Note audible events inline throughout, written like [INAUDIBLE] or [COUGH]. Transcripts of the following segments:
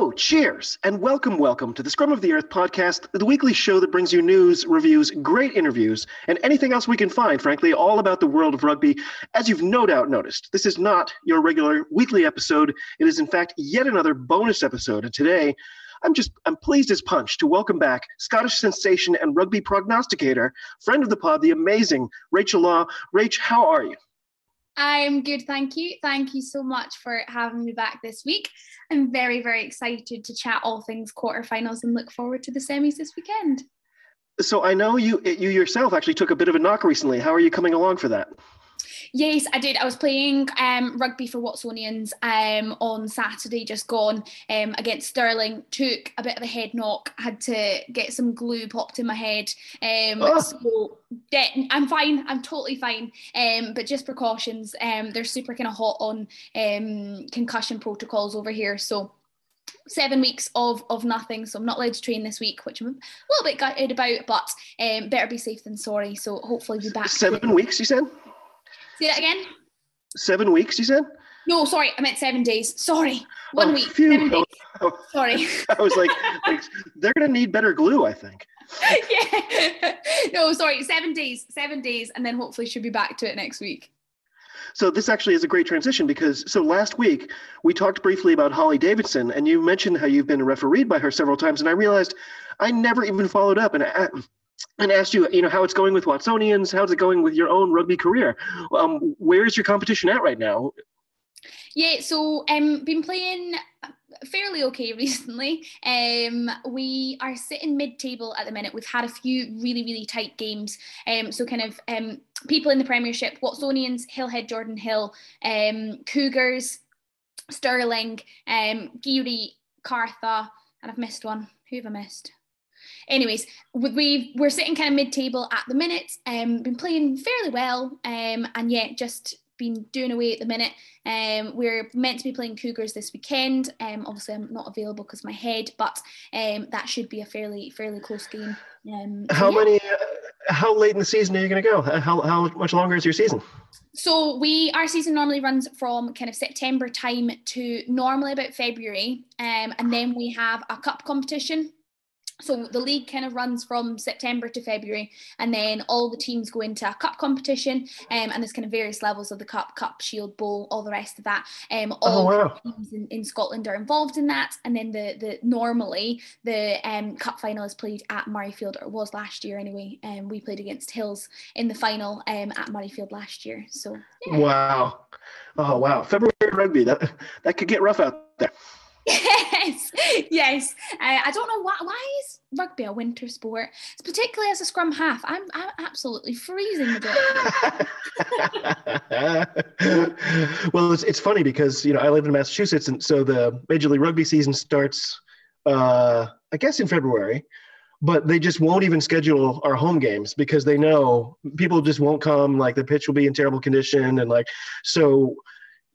Hello, cheers, and welcome, welcome to the Scrum of the Earth podcast, the weekly show that brings you news, reviews, great interviews, and anything else we can find, frankly, all about the world of rugby. As you've no doubt noticed, this is not your regular weekly episode. It is, in fact, yet another bonus episode. And today, I'm just I'm pleased as punch to welcome back Scottish sensation and rugby prognosticator, friend of the pod, the amazing Rachel Law. Rach, how are you? I'm good, thank you. Thank you so much for having me back this week. I'm very, very excited to chat all things quarterfinals and look forward to the semis this weekend. So I know you you yourself actually took a bit of a knock recently. How are you coming along for that? Yes, I did. I was playing um, rugby for Watsonians um, on Saturday, just gone um, against Stirling. Took a bit of a head knock. Had to get some glue popped in my head. Um, oh. So I'm fine. I'm totally fine. Um, but just precautions. Um, they're super kind of hot on concussion protocols over here. So seven weeks of of nothing so i'm not allowed to train this week which i'm a little bit gutted about but um, better be safe than sorry so hopefully be back seven weeks you said Say that again. Seven weeks, you said? No, sorry, I meant seven days. Sorry, oh, one oh, week. Seven days. Oh, [LAUGHS] sorry. I was like, like they're gonna need better glue, I think. [LAUGHS] yeah. [LAUGHS] No, sorry, seven days, seven days, and then hopefully should be back to it next week. So this actually is a great transition because so last week we talked briefly about Hollie Davidson, and you mentioned how you've been refereed by her several times, and I realized I never even followed up and and asked you, you know, how it's going with Watsonians, how's it going with your own rugby career? Um, where's your competition at right now? Yeah, so um, been playing fairly okay [LAUGHS] recently. Um, we are sitting mid-table at the minute. We've had a few really, really tight games. Um, so kind of um, people in the Premiership: Watsonians, Hillhead, Jordan Hill, um, Cougars, Stirling, um, Geary, Cartha, and I've missed one. Who have I missed? Anyways, we we're sitting kind of mid-table at the minute. Um, been playing fairly well. Um, and yeah, just been doing away at the minute. Um, we're meant to be playing Cougars this weekend. Um, obviously I'm not available because my head, but um, that should be a fairly fairly close game. Um, how yeah. many? Uh, how late in the season are you going to go? How how much longer is your season? So we our season normally runs from kind of September time to normally about February, um, and then we have a cup competition so the league kind of runs from September to February, and then all the teams go into a cup competition, um, and there's kind of various levels of the cup, cup, shield, bowl, all the rest of that. Um, oh, all oh, wow. teams in, in, Scotland are involved in that, and then the the normally the um, cup final is played at Murrayfield, or was last year anyway. And um, we played against Hills in the final um, at Murrayfield last year. So yeah. wow, oh wow, February rugby that that could get rough out there. [LAUGHS] Yes, yes. Uh, I don't know why. Why is rugby a winter sport? It's particularly as a scrum half. I'm, I'm absolutely freezing [LAUGHS] well, it's, it's funny because you know I live in Massachusetts, and so the Major League Rugby season starts, uh, I guess, in February. But they just won't even schedule our home games because they know people just won't come. Like the pitch will be in terrible condition, and like so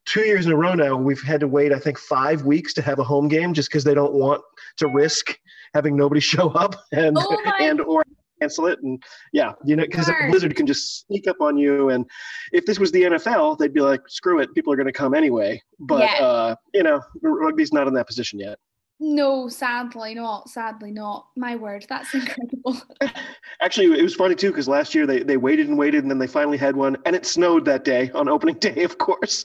two years in a row now, we've had to wait, I think, five weeks to have a home game just because they don't want to risk having nobody [LAUGHS] show up and oh and or cancel it. And yeah, you know, because the Blizzard can just sneak up on you. And if this was the NFL, they'd be like, screw it, people are going to come anyway. But yeah. uh, you know, rugby's not in that position yet. No, sadly not. Sadly not. My word, that's incredible. [LAUGHS] Actually, it was funny too because last year they, they waited and waited and then they finally had one, and it snowed that day on opening [LAUGHS] day, of course.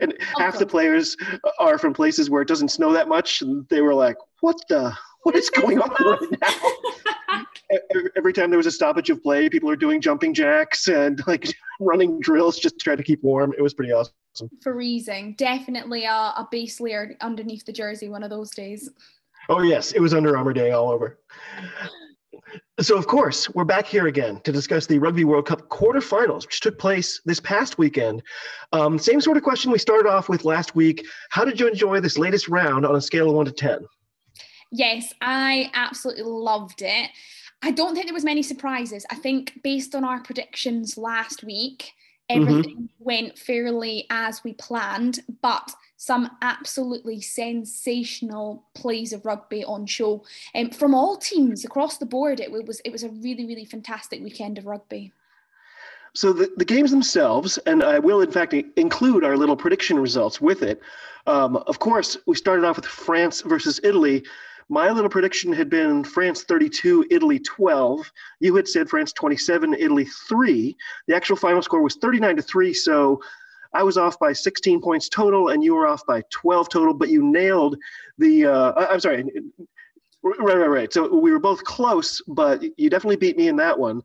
and of half course. the players are from places where it doesn't snow that much, and they were like, "What the? What is going on [LAUGHS] right now?" every time there was a stoppage of play, people are doing jumping jacks and like running drills just to try to keep warm. It was pretty awesome. Freezing. Definitely a, a base layer underneath the jersey one of those days. Oh, yes. It was Under Armour Day all over. So, of course, we're back here again to discuss the Rugby World Cup quarterfinals, which took place this past weekend. Um, same sort of question we started off with last week. How did you enjoy this latest round on a scale of one to 10? Yes, I absolutely loved it. I don't think there was many surprises. I think based on our predictions last week, everything mm-hmm. went fairly as we planned, but some absolutely sensational plays of rugby on show um, from all teams across the board. It was it was a really really fantastic weekend of rugby. So the, the games themselves, and I will in fact include our little prediction results with it. Um, of course, we started off with France versus Italy. My little prediction had been France 32, Italy 12. You had said France 27, Italy 3. The actual final score was 39 to 3, so I was off by 16 points total, and you were off by 12 total, but you nailed the. Uh, I'm sorry. Right, right, right. So we were both close, but you definitely beat me in that one.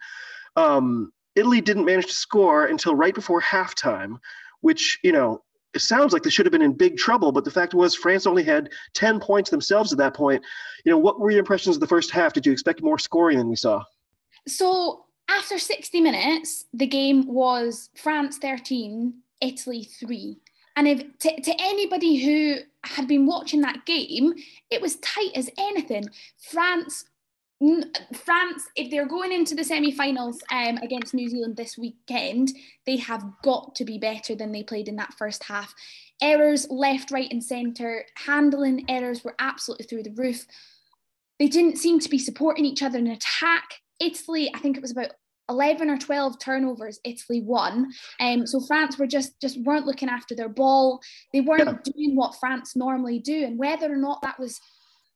Um, Italy didn't manage to score until right before halftime, which, you know, it sounds like they should have been in big trouble, but the fact was France only had 10 points themselves at that point. You know, what were your impressions of the first half? Did you expect more scoring than we saw? So after 60 minutes, the game was France 13, Italy 3. And if to, to anybody who had been watching that game, it was tight as anything. France France, if they're going into the semi-finals um, against New Zealand this weekend, they have got to be better than they played in that first half. Errors left, right, and centre, handling errors were absolutely through the roof. They didn't seem to be supporting each other in attack. Italy, I think it was about 11 or 12 turnovers Italy won. Um, so France were just just weren't looking after their ball. They weren't yeah. doing what France normally do. And whether or not that was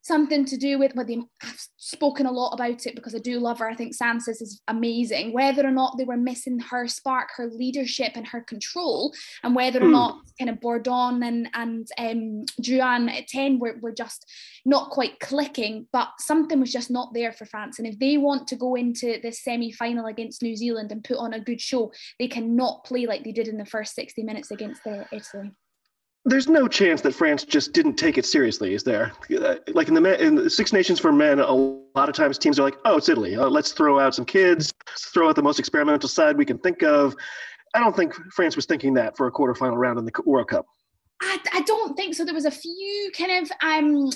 something to do with whether I've spoken a lot about it because I do love her. I think Sansus is amazing. Whether or not they were missing her spark, her leadership, and her control, and whether or mm. not kind of Bourdon and and um, at ten were, were just not quite clicking, but something was just not there for France. And if they want to go into this semi final against New Zealand and put on a good show, they cannot play like they did in the first sixty minutes against Italy there's no chance that France just didn't take it seriously, is there? Like in the, in Six Nations for Men, a lot of times teams are like, "Oh, it's Italy. Uh, let's throw out some kids. throw out the most experimental side we can think of." I don't think France was thinking that for a quarterfinal round in the World Cup. I, I don't think so. There was a few kind of um,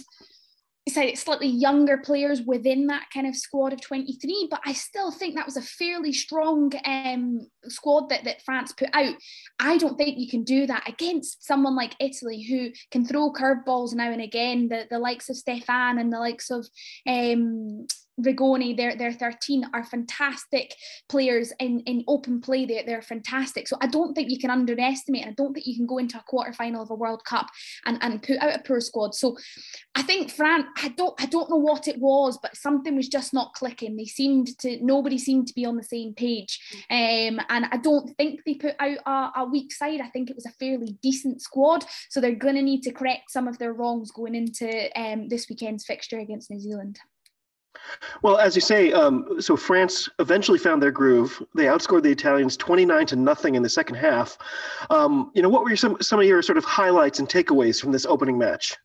say slightly younger players within that kind of squad of 23 but i still think that was a fairly strong um, squad that, that france put out. I don't think you can do that against someone like italy who can throw curveballs now and again the, the likes of Steffen and the likes of um, Rigoni, they're, they're 13, are fantastic players in, in open play. They're, they're fantastic. So I don't think you can underestimate, and I don't think you can go into a quarter final of a World Cup and, and put out a poor squad. So I think France, I don't, I don't know what it was, but something was just not clicking. They seemed to, nobody seemed to be on the same page. Um, and I don't think they put out a, a weak side. I think it was a fairly decent squad. So they're going to need to correct some of their wrongs going into um, this weekend's fixture against New Zealand. Well, as you say, um, so France eventually found their groove. They outscored the Italians 29 to nothing in the second half. Um, you know, what were some, some of your sort of highlights and takeaways from this opening match?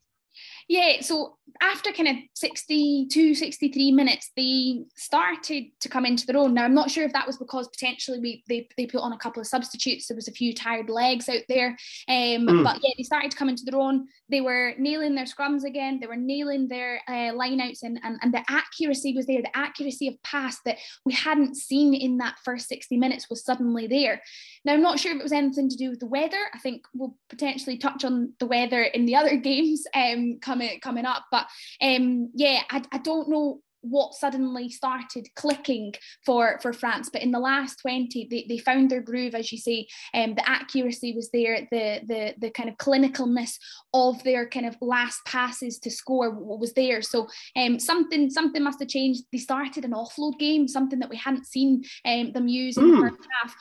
Yeah, so after kind of 62, 63 minutes, they started to come into their own. Now, I'm not sure if that was because potentially we they, they put on a couple of substitutes. There was a few tired legs out there. Um, mm. But yeah, they started to come into their own. They were nailing their scrums again. They were nailing their uh, lineouts and, and, and the accuracy was there. The accuracy of pass that we hadn't seen in that first 60 minutes was suddenly there. Now, I'm not sure if it was anything to do with the weather. I think we'll potentially touch on the weather in the other [LAUGHS] games um, coming, coming up. But um, yeah, I, I don't know what suddenly started clicking for for France. But in the last 20, they, they found their groove, as you say. Um, the accuracy was there, the the the kind of clinicalness of their kind of last passes to score was there. So um, something something must have changed. They started an offload game, something that we hadn't seen um, them use in mm. the hmm. first half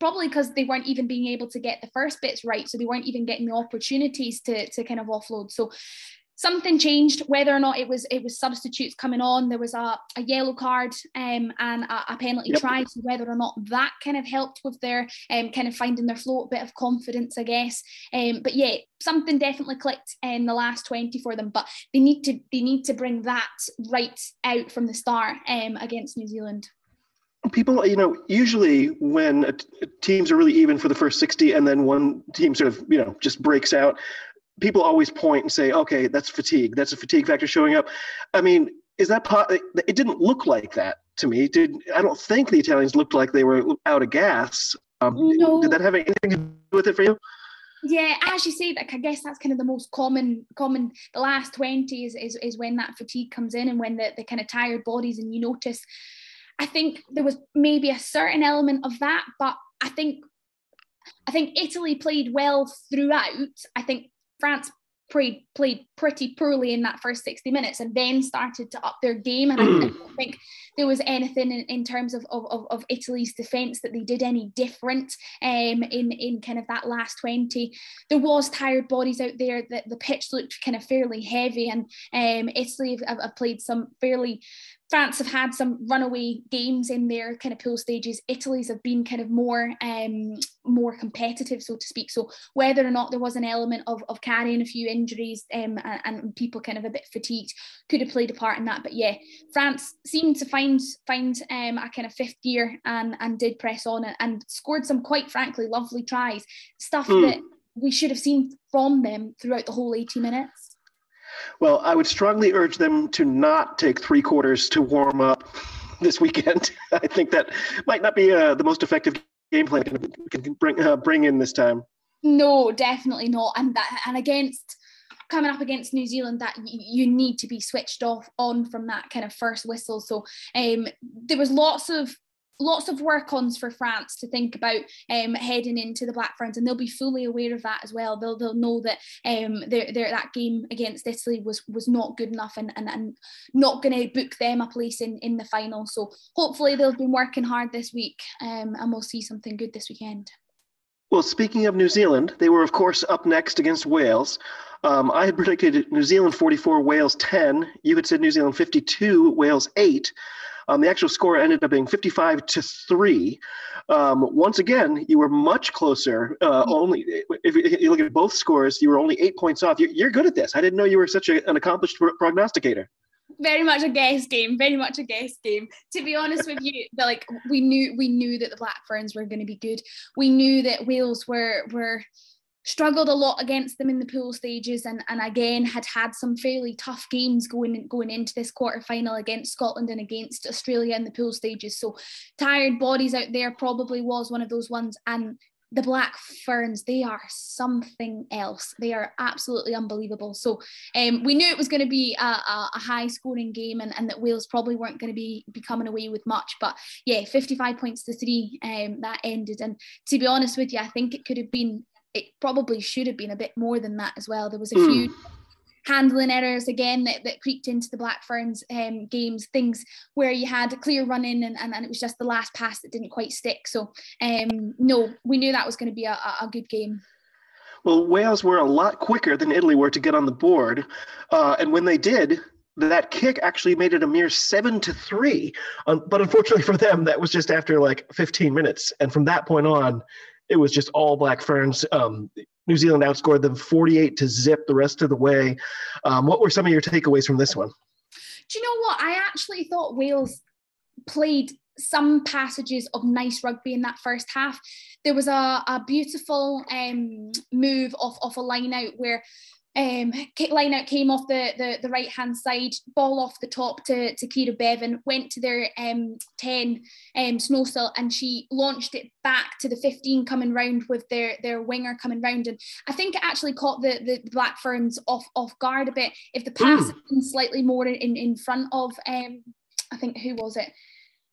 probably because they weren't even being able to get the first bits right so they weren't even getting the opportunities to, to kind of offload so something changed whether or not it was it was substitutes coming on. There was a, a yellow card um, and a, a penalty yep. try. So whether or not that kind of helped with their um, kind of finding their flow a bit of confidence i guess. Um, but yeah something definitely clicked in the last 20 for them. But they need to they need to bring that right out from the start um, against new zealand. People you know usually when teams are really even for the first 60 and then one team sort of you know just breaks out people always point and say, okay, that's fatigue. That's a fatigue factor showing up. I mean, is that po- it didn't look like that to me. Did I don't think the Italians looked like they were out of gas. Um, no. Did that have anything to do with it for you? Yeah, as you say, like I guess that's kind of the most common common. The last twenty is is, is when that fatigue comes in and when the the kind of tired bodies and you notice. I think there was maybe a certain element of that, but I think I think Italy played well throughout. I think France played played pretty poorly in that first 60 minutes and then started to up their game. And I, I mm. don't think there was anything in, in terms of, of, of Italy's defence that they did any different um, in, in kind of that last 20. There was tired bodies out there that the pitch looked kind of fairly heavy and um, Italy have, have played some fairly France have had some runaway games in their kind of pool stages. Italy's have been kind of more um, more competitive, so to speak. So whether or not there was an element of, of carrying a few injuries um, and, and, people kind of a bit fatigued could have played a part in that. But yeah, France seemed to find find um, a kind of fifth gear and and did press on and, and scored some quite frankly lovely tries, stuff mm. that we should have seen from them throughout the whole 80 minutes. Well, I would strongly urge them to not take three quarters to warm up this weekend. [LAUGHS] I think that might not be uh, the most effective gameplay can, can bring uh, bring in this time. No, definitely not. And that and against coming up against New Zealand, that you need to be switched off on from that kind of first whistle. So um, there was lots of lots of work ons for France to think about um, heading into the Black Ferns, and they'll be fully aware of that as well. They'll they'll know that um, that game against Italy was was not good enough and, and, and not going to book them a place in, in the final. So hopefully they'll be working hard this week, um, and we'll see something good this weekend. Well, speaking of New Zealand, they were, of course, up next against Wales. Um, I had predicted New Zealand 44, Wales 10. You had said New Zealand 52, Wales 8. Um, the actual score ended up being 55 to 3. Um, once again, you were much closer. Uh, only if you look at both scores, you were only eight points off. You're, you're good at this. I didn't know you were such a, an accomplished prognosticator very much a guess game very much a guess game to be honest with you like we knew we knew that the black ferns were going to be good we knew that wales were were struggled a lot against them in the pool stages and, and again had had some fairly tough games going going into this quarter final against Scotland and against Australia in the pool stages. So tired bodies out there probably was one of those ones. And the black ferns they are something else. They are absolutely unbelievable. So um, we knew it was going to be a, a, a, high scoring game and, and that wales probably weren't going to be, be coming away with much. But yeah 55 points to three um, that ended. And to be honest with you i think it could have been it probably should have been a bit more than that as well. There was a mm. few handling errors again that, that creeped into the Black Ferns um, games, things where you had a clear run in and, and, and, it was just the last pass that didn't quite stick. So, um, no, we knew that was going to be a, a, good game. Well, Wales were a lot quicker than Italy were to get on the board. Uh, and when they did, that kick actually made it a mere seven to three. Um, but unfortunately for them, that was just after like 15 minutes. And from that point on, it was just all Black Ferns. Um, New Zealand outscored them 48 to zip the rest of the way. Um, what were some of your takeaways from this one? Do you know what? I actually thought Wales played some passages of nice rugby in that first half. There was a, a beautiful um, move off, off a line out where um, line out came off the, the, the right hand side, ball off the top to, to Keira Bevan, went to their um, 10 um, Snowsill, and she launched it back to the 15 coming round with their, their winger coming round. And I think it actually caught the, the Black Ferns off, off guard a bit. If the pass mm. had been slightly more in, in front of, um, I think, who was it?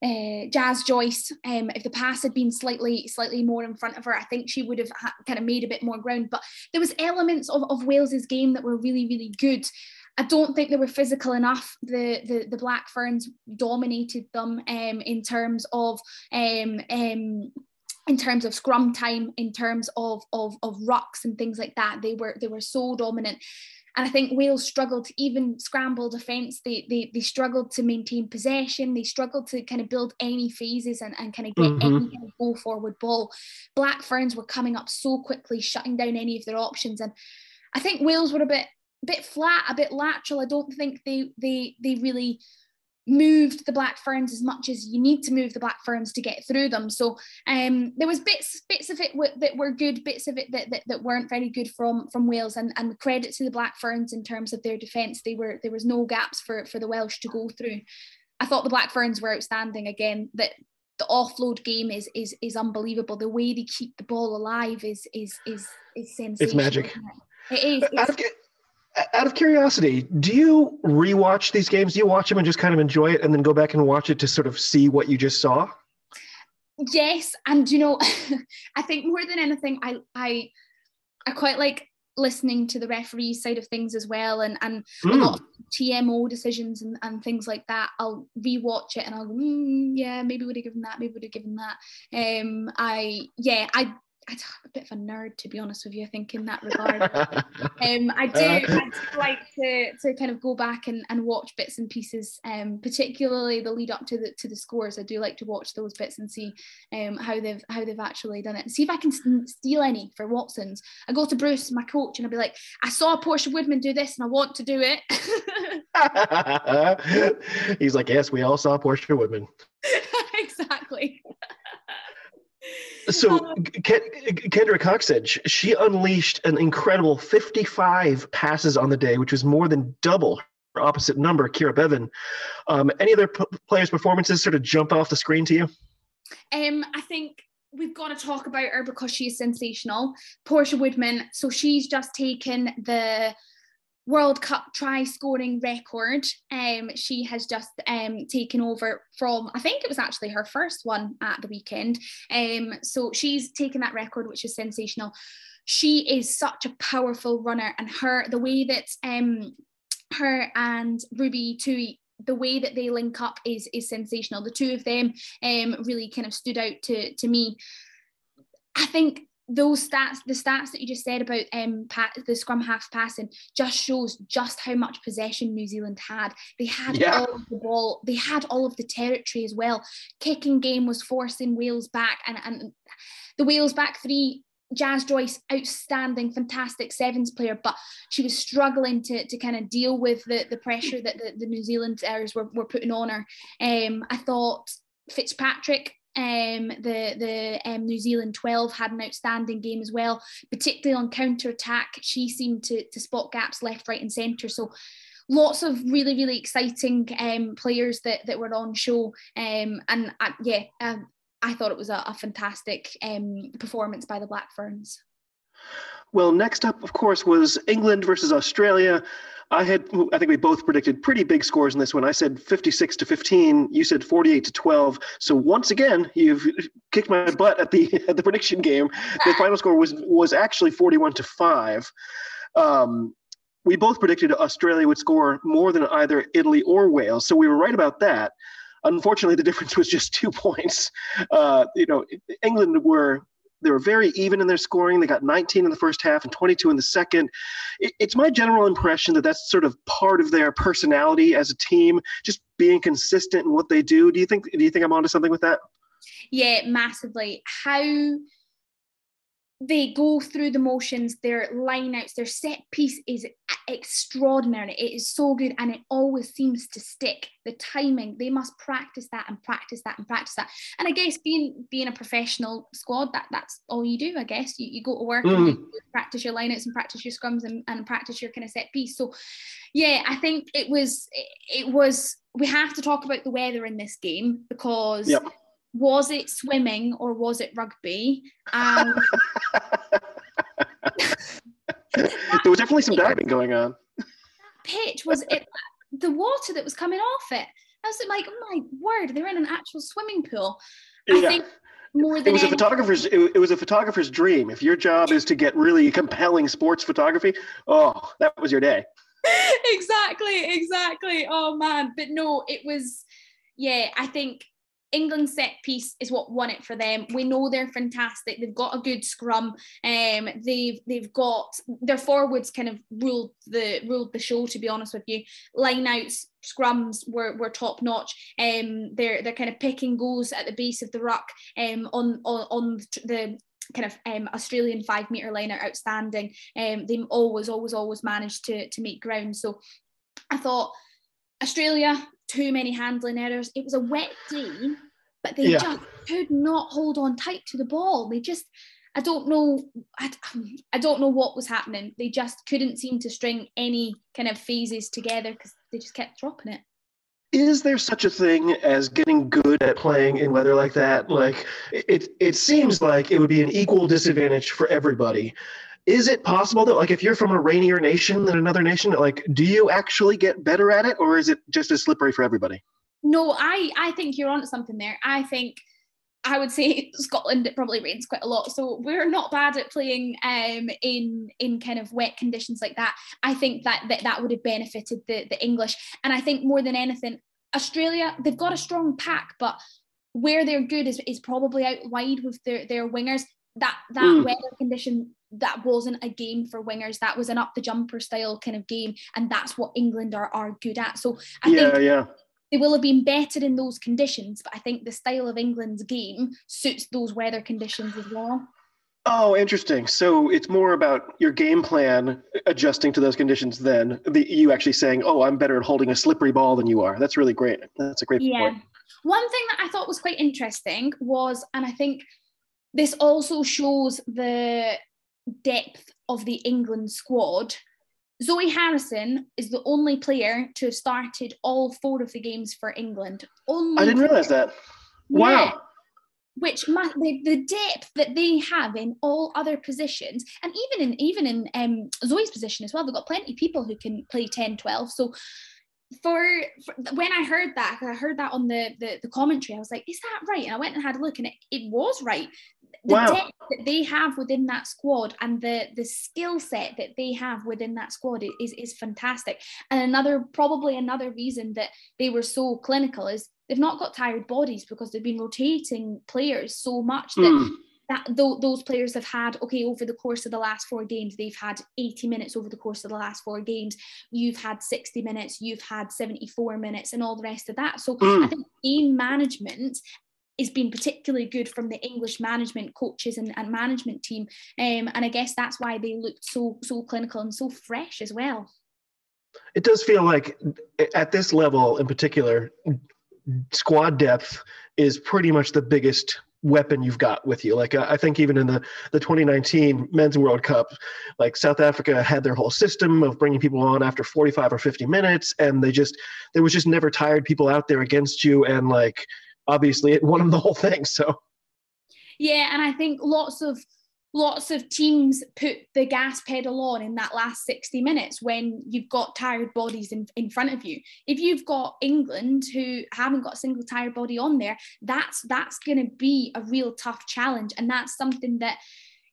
Uh, Jazz Joyce, um, if the pass had been slightly slightly more in front of her, I think she would have ha- kind of made a bit more ground. But there was elements of, of Wales's game that were really really good. I don't think they were physical enough. The the, the Black Ferns dominated them um, in terms of um, um, in terms of scrum time, in terms of, of of rucks and things like that. They were they were so dominant. And I think Wales struggled to even scramble defence. They, they they struggled to maintain possession. They struggled to kind of build any phases and, and kind of get mm-hmm. any kind of go forward ball. Black Ferns were coming up so quickly, shutting down any of their options. And I think Wales were a bit bit flat, a bit lateral. I don't think they they they really moved the black ferns as much as you need to move the black ferns to get through them so um, there was bits bits of it w- that were good bits of it that, that, that weren't very good from from wales and, and credit to the black ferns in terms of their defence they were there was no gaps for for the welsh to go through I thought the Black Ferns were outstanding again. That the offload game is is is unbelievable. The way they keep the ball alive is is is is sensational. It's magic. It is. Of, out of curiosity, do you rewatch these games? Do you watch them and just kind of enjoy it, and then go back and watch it to sort of see what you just saw? Yes, and you know, [LAUGHS] I think more than anything, I I I quite like listening to the referee side of things as well and and mm. a lot of TMO decisions and, and things like that I'll rewatch it and I'll mm, yeah maybe would have given that maybe would have given that um I yeah I I'm a bit of a nerd to be honest with you. I think in that regard, [LAUGHS] um, I do I do like to to kind of go back and, and watch bits and pieces, um, particularly the lead up to the to the scores. I do like to watch those bits and see um, how they've how they've actually done it. See if I can steal any for Watsons. I go to Bruce, my coach, and I'll be like, I saw Portia Woodman do this, and I want to do it. [LAUGHS] [LAUGHS] He's like, yes, we all saw Portia Woodman. exactly. So [LAUGHS] Kendra Cocksedge, she unleashed an incredible 55 passes on the day, which was more than double her opposite number, Keira Bevan. Um, any other p- players' performances sort of jump off the screen to you? Um, I think we've got to talk about her because she is sensational. Portia Woodman, so she's just taken the World Cup try scoring record. Um, she has just um, taken over from, I think it was actually her first one at the weekend. Um, so she's taken that record, which is sensational. She is such a powerful runner, and her the way that um, her and Ruby Tui the way that they link up is is sensational. The two of them um, really kind of stood out to to me. I think those stats, the stats that you just said about um, the scrum half passing, just shows just how much possession New Zealand had. They had yeah. all of the ball, they had all of the territory as well. Kicking game was forcing Wales back, and and the Wales back three. Jazz Joyce, outstanding, fantastic sevens player, but she was struggling to, to kind of deal with the, the pressure that the, the New Zealanders were, were putting on her. Um, I thought Fitzpatrick um, the the um, New Zealand 12 had an outstanding game as well, particularly on counter attack. She seemed to, to spot gaps left, right, and centre. So lots of really, really exciting um, players that, that were on show. Um, and uh, yeah, um, I thought it was a, a fantastic um, performance by the Black Ferns. Well, next up, of course, was England versus Australia. I had, I think we both predicted pretty big scores in this one. I said 56 to 15. You said 48 to 12. So once again, you've [LAUGHS] kicked my butt at the [LAUGHS] at the prediction game. The [LAUGHS] final score was was actually 41 to five. Um, we both predicted Australia would score more than either Italy or Wales, so we were right about that. Unfortunately, the difference was just two points. Uh, you know, England were they were very even in their scoring. They got 19 in the first half and 22 in the second. It, it's my general impression that that's sort of part of their personality as a team, just being consistent in what they do. Do you think? Do you think I'm onto something with that? Yeah, massively. How they go through the motions, their lineouts, their set piece is extraordinary. It is so good and it always seems to stick. The timing, they must practice that and practice that and practice that. And I guess being being a professional squad, that that's all you do, I guess. You, you go to work mm. and you practice your lineouts and practice your scrums and, and practice your kind of set piece. So yeah, I think it was it was we have to talk about the weather in this game because yep was it swimming or was it rugby? Um, [LAUGHS] there was definitely some diving going on. Pitch was it the water that was coming off it. I was like, oh my word, they're in an actual swimming pool. I yeah. think more than it was a photographer's it was a photographer's dream. If your job is to get really compelling sports photography, oh, that was your day. [LAUGHS] exactly, exactly. Oh man, but no, it was. Yeah, I think England's set piece is what won it for them. We know they're fantastic. They've got a good scrum. Um, they've they've got their forwards kind of ruled the ruled the show. To be honest with you, lineouts, scrums were, were top notch. Um, they're they're kind of picking goals at the base of the ruck. Um, on on, on the kind of um, Australian five meter line are outstanding. Um, they always always always managed to to make ground. So I thought Australia too many handling errors. It was a wet day, but they yeah. just could not hold on tight to the ball. They just, I don't know, I, I don't know what was happening. They just couldn't seem to string any kind of phases together because they just kept dropping it. is there such a thing as getting good at playing in weather like that? Like it it seems like it would be an equal disadvantage for everybody. Is it possible that like if you're from a rainier nation than another nation, like do you actually get better at it or is it just as slippery for everybody? No, I I think you're onto something there. I think I would say [LAUGHS] Scotland it probably rains quite a lot, so we're not bad at playing um, in in kind of wet conditions like that. I think that that, that would have benefited the the English, and I think more than anything, Australia they've got a strong pack, but where they're good is, is probably out wide with their their wingers. That that mm. weather condition that wasn't a game for wingers. That was an up the jumper style kind of game, and that's what England are are good at. So I yeah, think yeah they will have been better in those conditions, but I think the style of England's game suits those weather conditions as well. Oh, interesting. So it's more about your game plan adjusting to those conditions than the, you actually saying, "Oh, I'm better at holding a slippery ball than you are." That's really great. That's a great point. yeah. point. One thing that I thought was quite interesting was, and I think this also shows the depth of the England squad Zoe Harrison is the only player to have started all four of the games for England. Only I didn't realize that. Wow. Yeah. Which the, the depth that they have in all other positions, and even in even in um, Zoe's position as well, they've got plenty of people who can play 10, 12. So for, for, when I heard that, I heard that on the, the, the commentary. I was like, "Is that right?" And I went and had a look, and it, it was right the wow. depth that they have within that squad and the the skill set that they have within that squad is is fantastic. And another probably another reason that they were so clinical is they've not got tired bodies because they've been rotating players so much that. Mm. That th- those players have had okay over the course of the last four games they've had 80 minutes over the course of the last four games you've had 60 minutes you've had 74 minutes and all the rest of that so mm. I think game management is been particularly good from the English management coaches and, and management team. Um, and I guess that's why they looked so so clinical and so fresh as well. It does feel like at this level in particular, squad depth is pretty much the biggest weapon you've got with you. Like I think even in the the 2019 Men's World Cup, like South Africa had their whole system of bringing people on after 45 or 50 minutes, and they just there was just never tired people out there against you, and like obviously it won him the whole thing. So yeah, and I think lots of lots of teams put the gas pedal on in that last 60 minutes when you've got tired bodies in, in front of you if you've got england who haven't got a single tired body on there that's that's going to be a real tough challenge and that's something that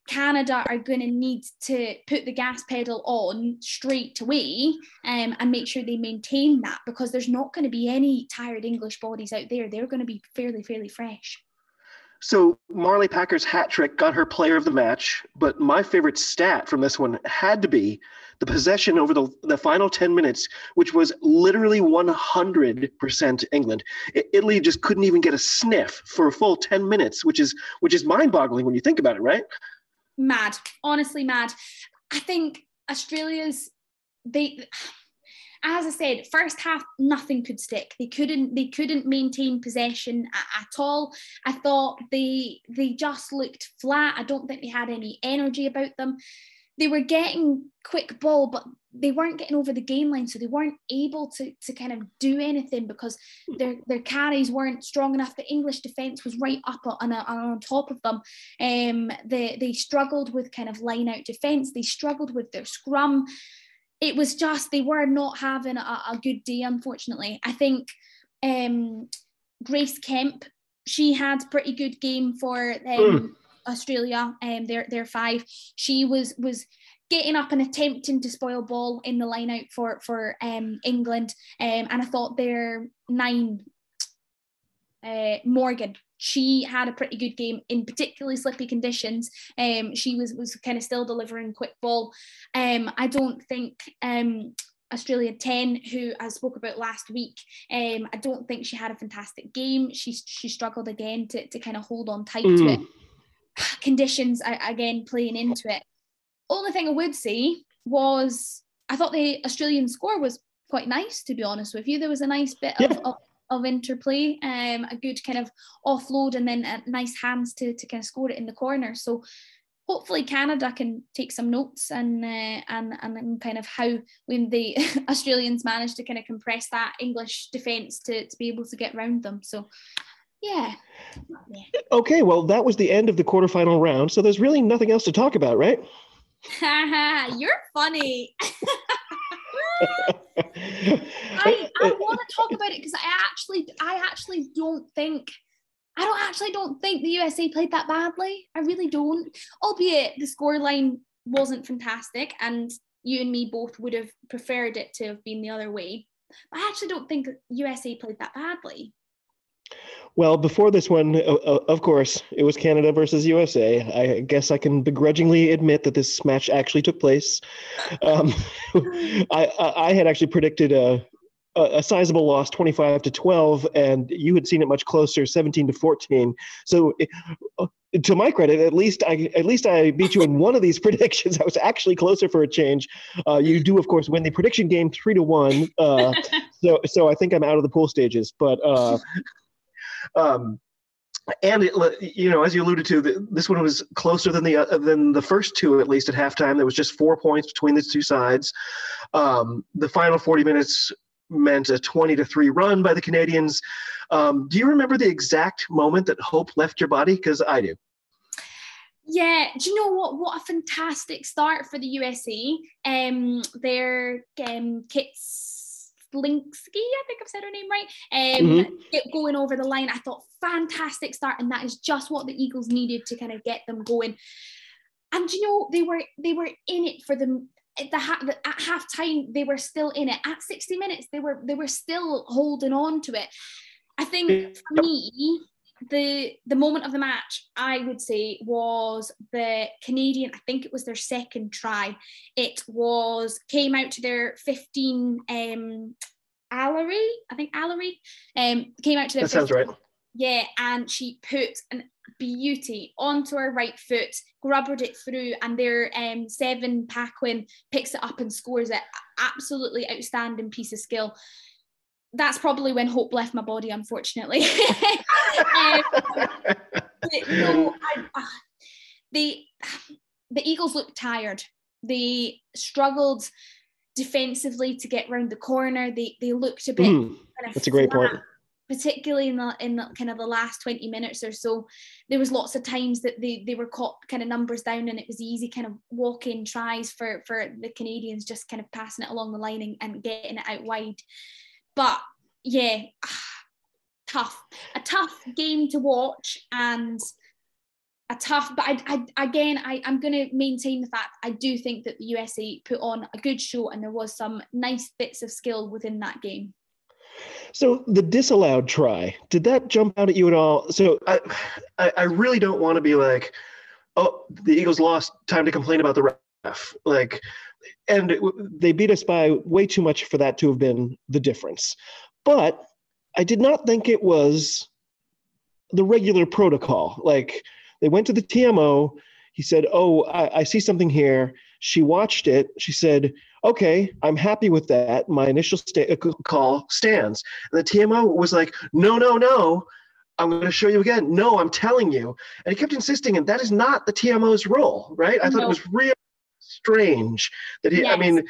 Canada are going to need to put the gas pedal on straight away um, and make sure they maintain that because there's not going to be any tired English bodies out there. They're going to be fairly, fairly fresh. So Marlie Packer's hat trick got her player of the match, but my favorite stat from this one had to be the possession over the, the final 10 minutes, which was literally 100% England. Italy just couldn't even get a sniff for a full 10 minutes, which is which is mind-boggling when you think about it, right? Mad, honestly mad. I think Australia's they as I said, first half nothing could stick. They couldn't they couldn't maintain possession at, at, all. I thought they they just looked flat. I don't think they had any energy about them they were getting quick ball, but they weren't getting over the gain line, so they weren't able to to kind of do anything because their their carries weren't strong enough. The English defense was right up on, on, on top of them. Um, they they struggled with kind of line out defense. They struggled with their scrum. It was just they were not having a, a good day. Unfortunately, I think um, Grace Kemp she had pretty good game for um, mm. Australia, um, their their five. She was was getting up and attempting to spoil ball in the line out for for um, England, um, and I thought their nine. Uh, Morgan, she had a pretty good game in particularly slippy conditions. Um, she was was kind of still delivering quick ball. Um, I don't think um, Australia 10, who I spoke about last week. Um, I don't think she had a fantastic game. She she struggled again to, to kind of hold on tight mm. to it conditions again playing into it. Only thing I would say was I thought the Australian score was quite nice, to be honest with you. There was a nice bit yeah. of, of, of, interplay, um, a good kind of offload, and then nice hands to, to kind of score it in the corner. So hopefully Canada can take some notes and uh, and and kind of how when the [LAUGHS] Australians managed to kind of compress that English defence to, to be able to get around them. So yeah. Okay, well that was the end of the quarterfinal round, so there's really nothing else to talk about, right? [LAUGHS] You're funny. [LAUGHS] I, I want to talk about it because I actually I actually don't think I don't actually don't think the USA played that badly. I really don't. Albeit the scoreline wasn't fantastic, and you and me both would have preferred it to have been the other way. But I actually don't think USA played that badly. Well, before this one, of course, it was Canada versus USA. I guess I can begrudgingly admit that this match actually took place. Um, [LAUGHS] I, I had actually predicted a, a sizable loss, 25 to 12, and you had seen it much closer, 17 to 14. So, uh, to my credit, at least I at least I beat you in one of these [LAUGHS] predictions. I was actually closer for a change. Uh, you do, of course, win the prediction game three to one. Uh, [LAUGHS] so, so I think I'm out of the pool stages, but. Uh, um, and it, you know, as you alluded to, this one was closer than the uh, than the first two, at least at halftime. There was just four points between the two sides. Um, the final 40 minutes meant a 20 to three run by the Canadians. Um, do you remember the exact moment that hope left your body? Because I do. Yeah, do you know what? What a fantastic start for the USA. Um, their um, kits Linsky, I think I've said her name right, um, mm-hmm. going over the line. I thought fantastic start, and that is just what the Eagles needed to kind of get them going. And you know they were they were in it for them at the, the at half time they were still in it at 60 minutes they were they were still holding on to it i think for me the the moment of the match i would say was the canadian i think it was their second try it was came out to their 15 um Alarie, I think Alarie, um, came out to their. That sounds right. Yeah, and she put an beauty onto her right foot, grubbered it through, and their um, seven Paquin picks it up and scores it. Absolutely outstanding piece of skill that's probably when hope left my body, unfortunately. [LAUGHS] um, no, I, uh, the the Eagles looked tired. They struggled defensively to get round the corner. They they looked a bit. Mm, kind of that's a great flat, point. Particularly in the in the, kind of the last twenty minutes or so, there was lots of times that they they were caught kind of numbers down, and it was easy kind of walk in tries for for the Canadians, just kind of passing it along the line and, and getting it out wide. But yeah, [SIGHS] tough. A tough game to watch and a tough, but I, I again, I, I'm going to maintain the fact I do think that the USA put on a good show and there was some nice bits of skill within that game. So the disallowed try, did that jump out at you at all? So I, I really don't want to be like, oh, the Eagles lost. Time to complain about the ref. Like, and they beat us by way too much for that to have been the difference. But I did not think it was the regular protocol. Like they went to the TMO. He said, Oh, I, I see something here. She watched it. She said, Okay, I'm happy with that. My initial sta- uh, call stands. And the TMO was like, No, no, no. I'm going to show you again. No, I'm telling you. And he kept insisting, and that is not the TMO's role, right? I no. thought it was real strange that he, yes. I mean,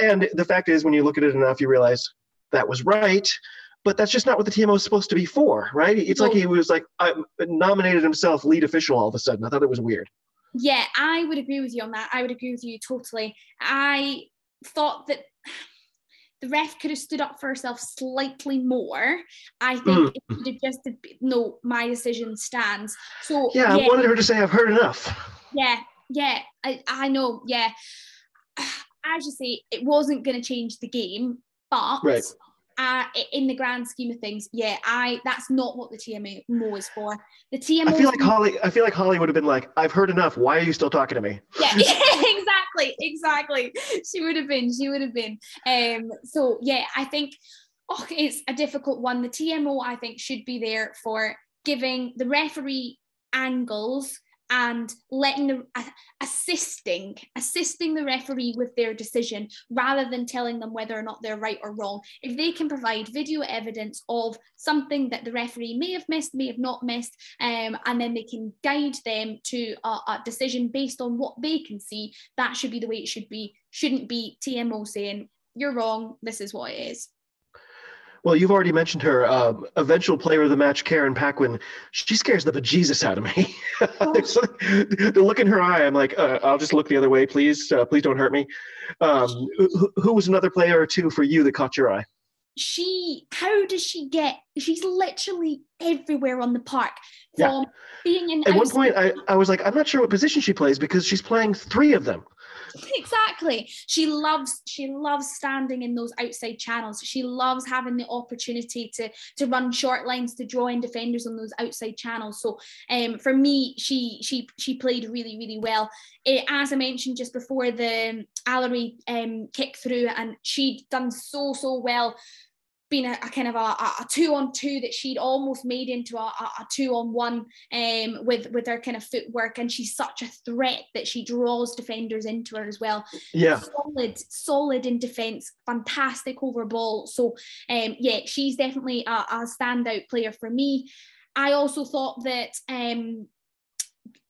and the fact is, when you look at it enough, you realize that was right but that's just not what the TMO is supposed to be for, right? It's like he was like uh, nominated himself lead official all of a sudden. I thought it was weird. Yeah, I would agree with you on that. I would agree with you totally. I thought that the ref could have stood up for herself slightly more. I think mm. it could have just no, my decision stands. So yeah, yeah, I wanted her to say I've heard enough. Yeah, yeah, I, I know, yeah. [SIGHS] As you say, it wasn't going to change the game, but right. uh, in the grand scheme of things, yeah, I that's not what the TMO is for. The TMO. I feel like Hollie. I feel like Hollie would have been like, "I've heard enough. Why are you still talking to me?" Yeah, [LAUGHS] [LAUGHS] exactly, exactly. She would have been. She would have been. Um. So yeah, I think. Oh, it's a difficult one. The TMO, I think, should be there for giving the referee angles and letting the assisting assisting the referee with their decision rather than telling them whether or not they're right or wrong. If they can provide video evidence of something that the referee may have missed may have not missed um, and then they can guide them to a, a decision based on what they can see that should be the way it should be. Shouldn't be tmo saying you're wrong this is what it is well, you've already mentioned her. Um, eventual player of the match, Karen Paquin. She scares the bejesus out of me. [LAUGHS] Oh. the look in her eye, I'm like, uh, I'll just look the other way, please. Uh, please don't hurt me. Um, who, who, was another player or two for you that caught your eye? She, how does she get? She's literally everywhere on the park. From yeah. being in. At one point, I, I was like, I'm not sure what position she plays because she's playing three of them. [LAUGHS] exactly. She loves she loves standing in those outside channels. She loves having the opportunity to to run short lines to draw in defenders on those outside channels. So um for me she she she played really really well. It, as i mentioned just before the Alarie um kick through and she'd done so so well been a, a kind of a, a, two on two that she'd almost made into a, a two on one um, with with her kind of footwork, and she's such a threat that she draws defenders into her as well. Yeah, solid, solid in defence, fantastic over ball. So um, yeah, she's definitely a, a standout player for me. I also thought that um,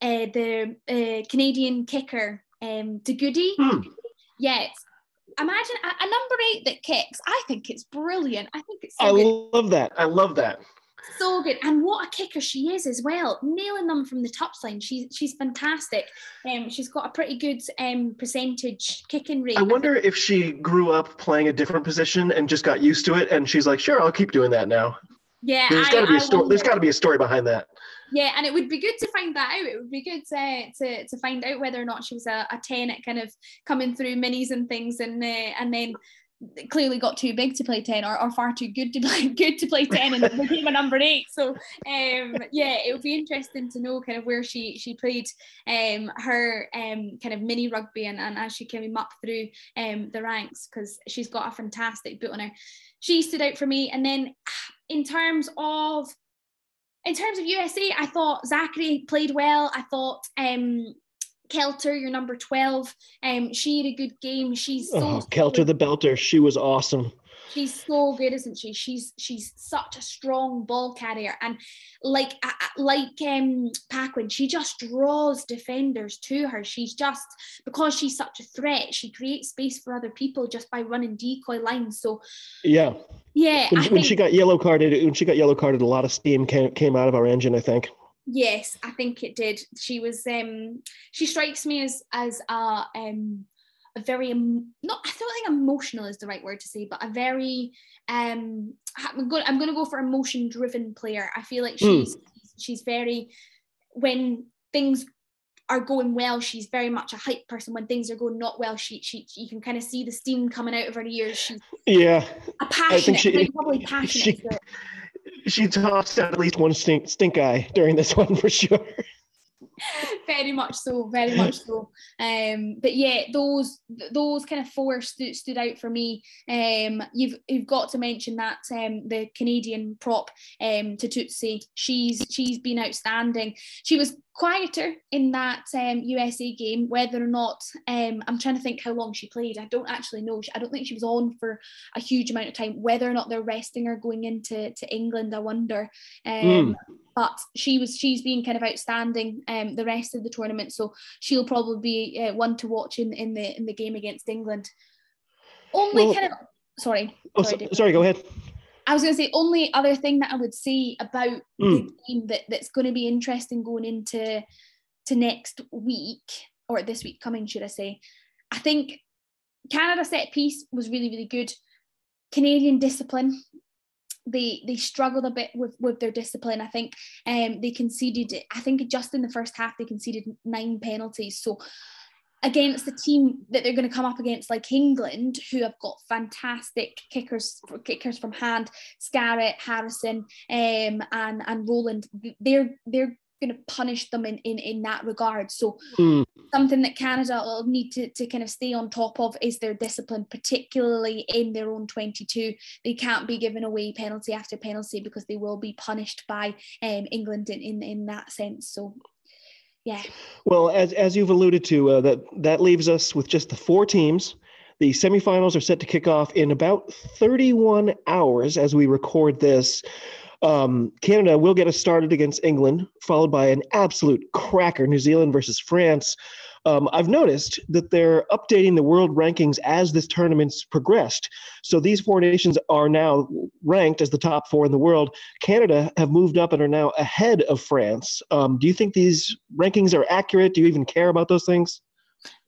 uh, the uh, Canadian kicker um, De Goede. Hmm. Yes, imagine a, a, number eight that kicks. I think it's brilliant. I think it's. So I good. love that. I love that. So good, and what a kicker she is as well, nailing them from the touchline. She's she's fantastic. Um, she's got a pretty good um percentage kicking rate. I wonder if she grew up playing a different position and just got used to it, and she's like, "Sure, I'll keep doing that now." Yeah, there's got to be a story. There's got to be a story behind that. Yeah, and it would be good to find that out. It would be good to to, to find out whether or not she was a, a ten at kind of coming through minis and things, and uh, and then clearly got too big to play 10 or, or far too good to [LAUGHS] play good to play 10 and became a number eight so um yeah it would be interesting to know kind of where she she played um her um kind of mini rugby and, and as she came up through um the ranks because she's got a fantastic boot on her she stood out for me and then in terms of in terms of USA, I thought Zackary played well. I thought um, Kelter, your number 12, um, she had a good game. She's so oh, Kelter the belter. She was awesome she's so good, isn't she? She's she's such a strong ball carrier, and like like um Paquin, she just draws defenders to her. She's just because she's such a threat, she creates space for other people just by running decoy lines. So yeah, yeah. When, when think, she got yellow carded, when she got yellow carded, a lot of steam came came out of our engine. I think. Yes, I think it did. She was um she strikes me as as a um a very not I don't think emotional is the right word to say, but a very um I'm going I'm going to go for emotion driven player. I feel like hmm. she's mm. she's very when things are going well, she's very much a hype person. When things are going not well, she she you can kind of see the steam coming out of her ears. She's yeah, a passionate, she, probably passionate. She, she tossed out at least one stink stink eye during this [LAUGHS] one for sure. [LAUGHS] very much so, very much so. Um, but yeah, those those kind of four stood, stood out for me. Um, you've you've got to mention that um, the Canadian prop um, Tuttosi, she's she's been outstanding. She was quieter in that um, USA game. Whether or not um, I'm trying to think how long she played, I don't actually know. I don't think she was on for a huge amount of time. Whether or not they're resting her going into to England, I wonder. Um, mm. But she was she's been kind of outstanding um, the rest of the tournament, so she'll probably be uh, one to watch in, in the in the game against England. Only well, kind of sorry. Oh, sorry, sorry go ahead. I was going to say only other thing that I would say about mm. the game that, that's going to be interesting going into to next week or this week coming, should I say? I think Canada set piece was really really good. Canadian discipline. They they struggled a bit with with their discipline. I think um, they conceded. I think just in the first half they conceded nine penalties. So against the team that they're going to come up against, like England, who have got fantastic kickers, kickers from hand, Scarratt, Harrison, um, and and Rowland. They're they're going to punish them in, in in that regard. So mm. something that Canada will need to, to kind of stay on top of is their discipline, particularly in their own 22. They can't be given away penalty after penalty because they will be punished by um, England in, in, in that sense. So yeah. Well, as as you've alluded to, uh, that that leaves us with just the four teams. The semifinals are set to kick off in about 31 hours as we record this. Um, Canada will get us started against England, followed by an absolute cracker, New Zealand versus France. Um, I've noticed that they're updating the world rankings as this tournament's progressed. So these four nations are now ranked as the top four in the world. Canada have moved up and are now ahead of France. Um, do you think these rankings are accurate? Do you even care about those things?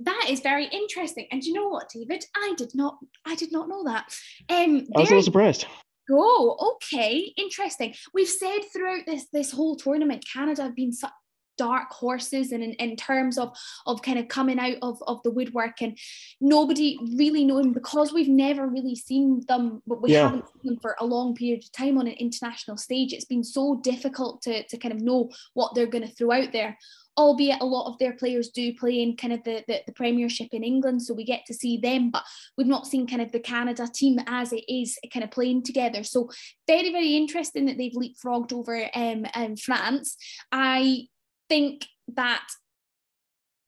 That is very interesting. And you know what, David? I did not I did not know that. Um I was a little surprised. Oh, okay, interesting. We've said throughout this this whole tournament, Canada have been such dark horses and in, in terms of of kind of coming out of, of the woodwork and nobody really knowing because we've never really seen them but we yeah. haven't seen them for a long period of time on an international stage it's been so difficult to, to kind of know what they're going to throw out there albeit a lot of their players do play in kind of the, the, the, Premiership in England, so we get to see them, but we've not seen kind of the Canada team as it is kind of playing together. So very, very interesting that they've leapfrogged over um, um France. I think that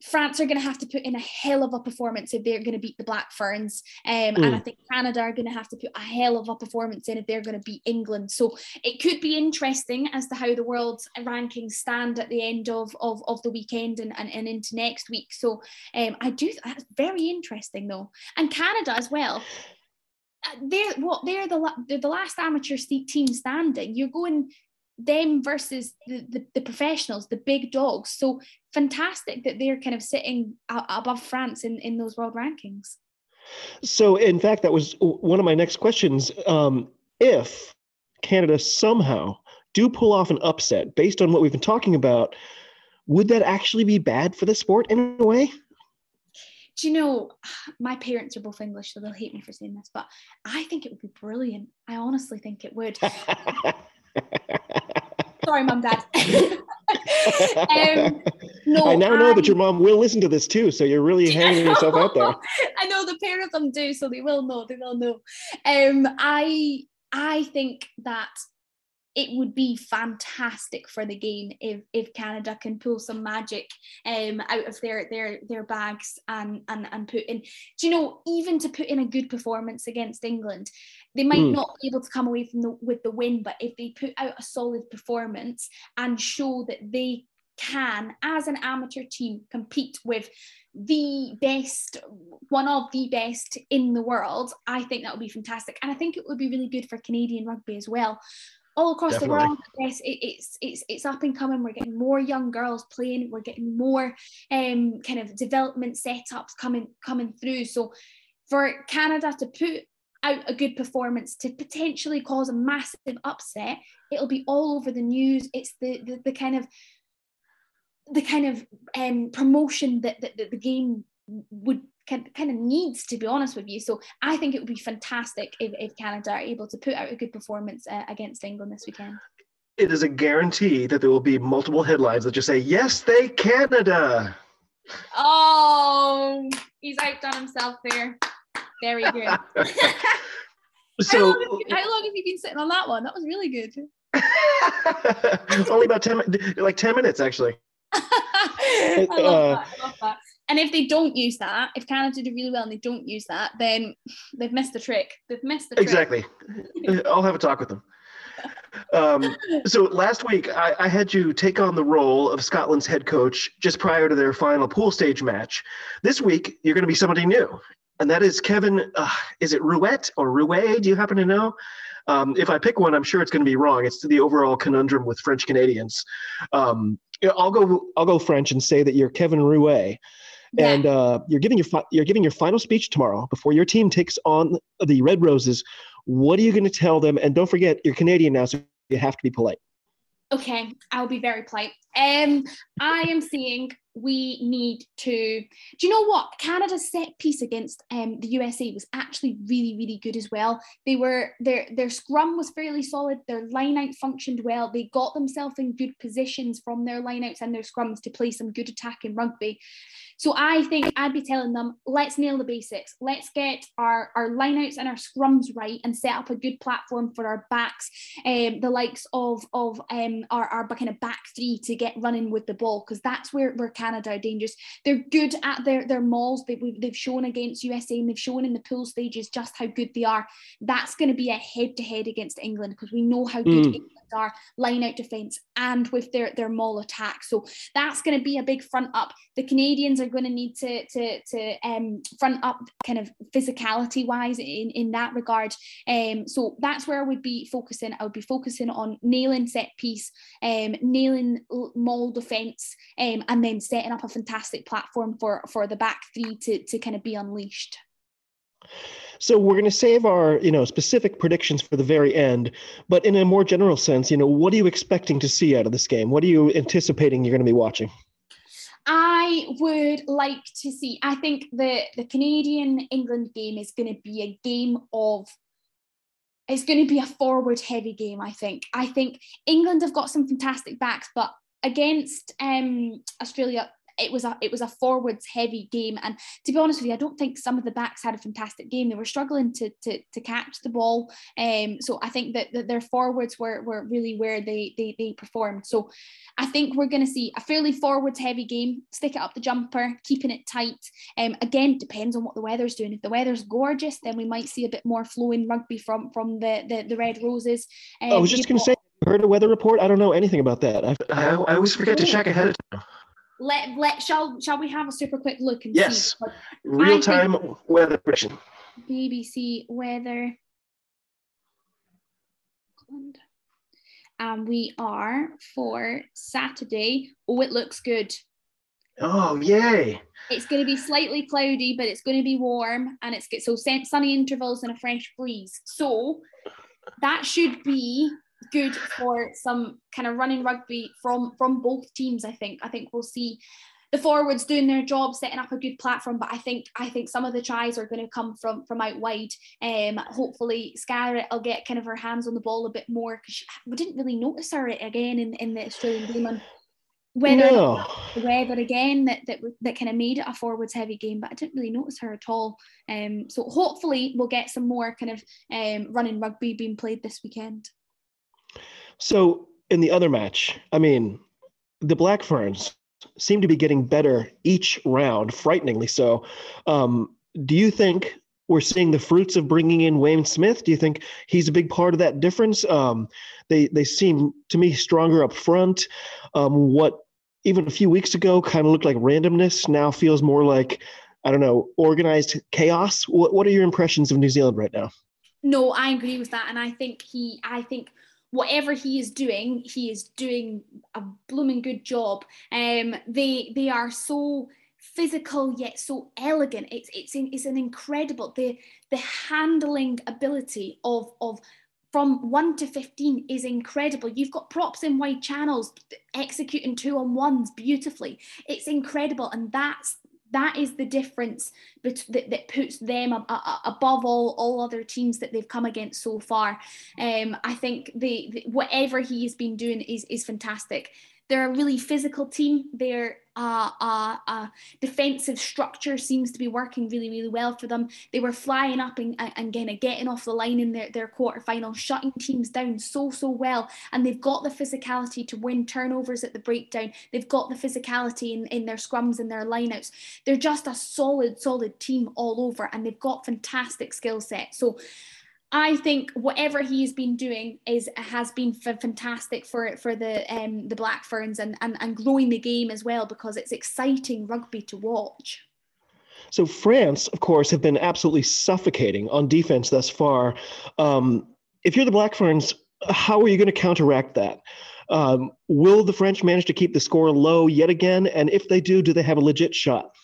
France are going to have to put in a hell of a performance if they're going to beat the Black Ferns. Um, mm. And I mm. think Canada are going to have to put a hell of a performance in if they're going to beat England. So it could be interesting as to how the world's rankings stand at the end of, of, of the weekend and, and, and into next week. So um, I do, that's very interesting though. And Canada as well. Uh, they're what they're the they're the last amateur team standing. You're going them versus the, the, the, professionals, the big dogs. So fantastic that they're kind of sitting above France in, in those world rankings. So, in fact, that was one of my next questions. Um, if Canada somehow do pull off an upset based on what we've been talking about, would that actually be bad for the sport in a way? Do you know, [SIGHS] my parents are both English, so they'll hate me for saying this, but I think it would be brilliant. I honestly think it would. [LAUGHS] Sorry, mum, dad. [LAUGHS] um, no, I now know um, that your mom will listen to this too, so you're really [LAUGHS] hanging yourself out there. I know the pair of them do, so they will know. They will know. Um, I I think that it would be fantastic for the game if if Canada can pull some magic um, out of their their their bags and and and put in. Do you know even to put in a good performance against England, they might mm. not be able to come away from the with the win, but if they put out a solid performance and show that they can, as an amateur team, compete with the best, one of the best in the world, I think that would be fantastic. And I think it would be really good for Canadian rugby as well all across Definitely. the world. Yes, it, it's it's it's up and coming. We're getting more young girls playing. We're getting more um, kind of development setups coming coming through. So for Canada to put out a good performance to potentially cause a massive upset, it'll be all over the news. It's the the, the kind of the kind of um, promotion that, that, that the game would kind, kind of needs to be honest with you. So i think it would be fantastic if, if canada are able to put out a good performance uh, against england this weekend. It is a guarantee that there will be multiple headlines that just say yes they canada. Oh he's outdone himself there very good [LAUGHS] [LAUGHS] so how long, you, how long have you been sitting on that one that was really good [LAUGHS] only about 10 like 10 minutes actually I love, uh, that. I love that. And if they don't use that, if Canada do really well and they don't use that, then they've missed the trick. They've missed the trick. Exactly. I'll have a talk with them. Um, so last week, I, I, had you take on the role of Scotland's head coach just prior to their final pool stage match. This week, you're going to be somebody new, and that is Kevin. Uh, is it Rouet or Rouet? Do you happen to know? Um, if I pick one, I'm sure it's going to be wrong. It's the overall conundrum with French Canadians. Um, I'll go. I'll go French and say that you're Kevin Rouet yeah. and uh, you're giving your fi- you're giving your final speech tomorrow before your team takes on the Red Roses. What are you going to tell them? And don't forget, you're Canadian now, so you have to be polite. Okay, I'll be very polite. Um, I am saying we need to. Do you know what? Canada's set piece against um, the USA was actually really, really good as well. They were their their scrum was fairly solid. Their line out functioned well. They got themselves in good positions from their lineouts and their scrums to play some good attacking rugby. So I think I'd be telling them, let's nail the basics. Let's get our, our lineouts and our scrums right and set up a good platform for our backs, um, the likes of, of um, our, our kind of back three to get running with the ball because that's where, where Canada are dangerous. They're good at their, their mauls. They, they've shown against USA and they've shown in the pool stages just how good they are. That's going to be a head to head against England because we know how good mm. England are line out defence and with their, their maul attack. So that's going to be a big front up. The Canadians are going to need to, to, to um, front up kind of physicality wise in, in that regard. Um, so that's where I would be focusing. I would be focusing on nailing set piece, um, nailing maul defence, um, and then setting up a fantastic platform for, for the back three to, to kind of be unleashed. So we're going to save our, you know, specific predictions for the very end, but in a more general sense, you know, what are you expecting to see out of this game? What are you anticipating you're going to be watching? I would like to see. I think the the Canadian England game is going to be a game of. It's going to be a forward heavy game. I think. I think England have got some fantastic backs, but against um, Australia, it was a it was a forwards heavy game. And to be honest with you I don't think some of the backs had a fantastic game. They were struggling to to, to catch the ball. Um so I think that, that their forwards were, were really where they, they they performed. So I think we're going to see a fairly forwards heavy game. Stick it up the jumper keeping it tight. Um again depends on what the weather's doing. If the weather's gorgeous then we might see a bit more flowing rugby from from the the, the red roses. Um, I was just going to say heard a weather report? I don't know anything about that. I, I, I always forget to check ahead of time let let shall shall we have a super quick look and yes. see? Real time weather prediction. BBC weather. And um, we are for Saturday. Oh, it looks good. Oh, yay. It's going to be slightly cloudy, but it's going to be warm and it's get so sunny intervals and a fresh breeze. So that should be good for some kind of running rugby from from both teams. I think. I think we'll see the forwards doing their job, setting up a good platform. But I think I think some of the tries are going to come from from out wide. Um, hopefully Scarratt will get kind of her hands on the ball a bit more because we didn't really notice her again in in the Australian game. And whether no. the weather again that that that kind of made it a forwards heavy game, but I didn't really notice her at all. Um, so hopefully we'll get some more kind of um, running rugby being played this weekend. So in the other match, I mean, the Black Ferns seem to be getting better each round, frighteningly so. Um, do you think we're seeing the fruits of bringing in Wayne Smith? Do you think he's a big part of that difference? Um, they they seem to me stronger up front. Um, what even a few weeks ago kind of looked like randomness now feels more like I don't know organized chaos. What what are your impressions of New Zealand right now? No, I agree with that, and I think he I think whatever he is doing, he is doing a blooming good job. Um, they they are so physical yet so elegant. It's it's it's an incredible the the handling ability of of from 1 to 15 is incredible. You've got props in wide channels executing two on ones beautifully. It's incredible. And that's that is the difference that, that puts them above all all other teams that they've come against so far. Um, I think the, the, whatever he has been doing is is fantastic. They're a really physical team. Their uh, uh, uh, defensive structure seems to be working really, really well for them. They were flying up and, and kind of getting off the line in their, their quarterfinal, shutting teams down so, so well. And they've got the physicality to win turnovers at the breakdown. They've got the physicality in, in their scrums and their lineouts. They're just a solid, solid team all over, and they've got fantastic skill set. So I think whatever he's been doing is has been fantastic for for the um, the Black Ferns and, and and growing the game as well because it's exciting rugby to watch. So France, of course, have been absolutely suffocating on defense thus far. Um, if you're the Black Ferns, how are you going to counteract that? Um, will the French manage to keep the score low yet again? And if they do, do they have a legit shot?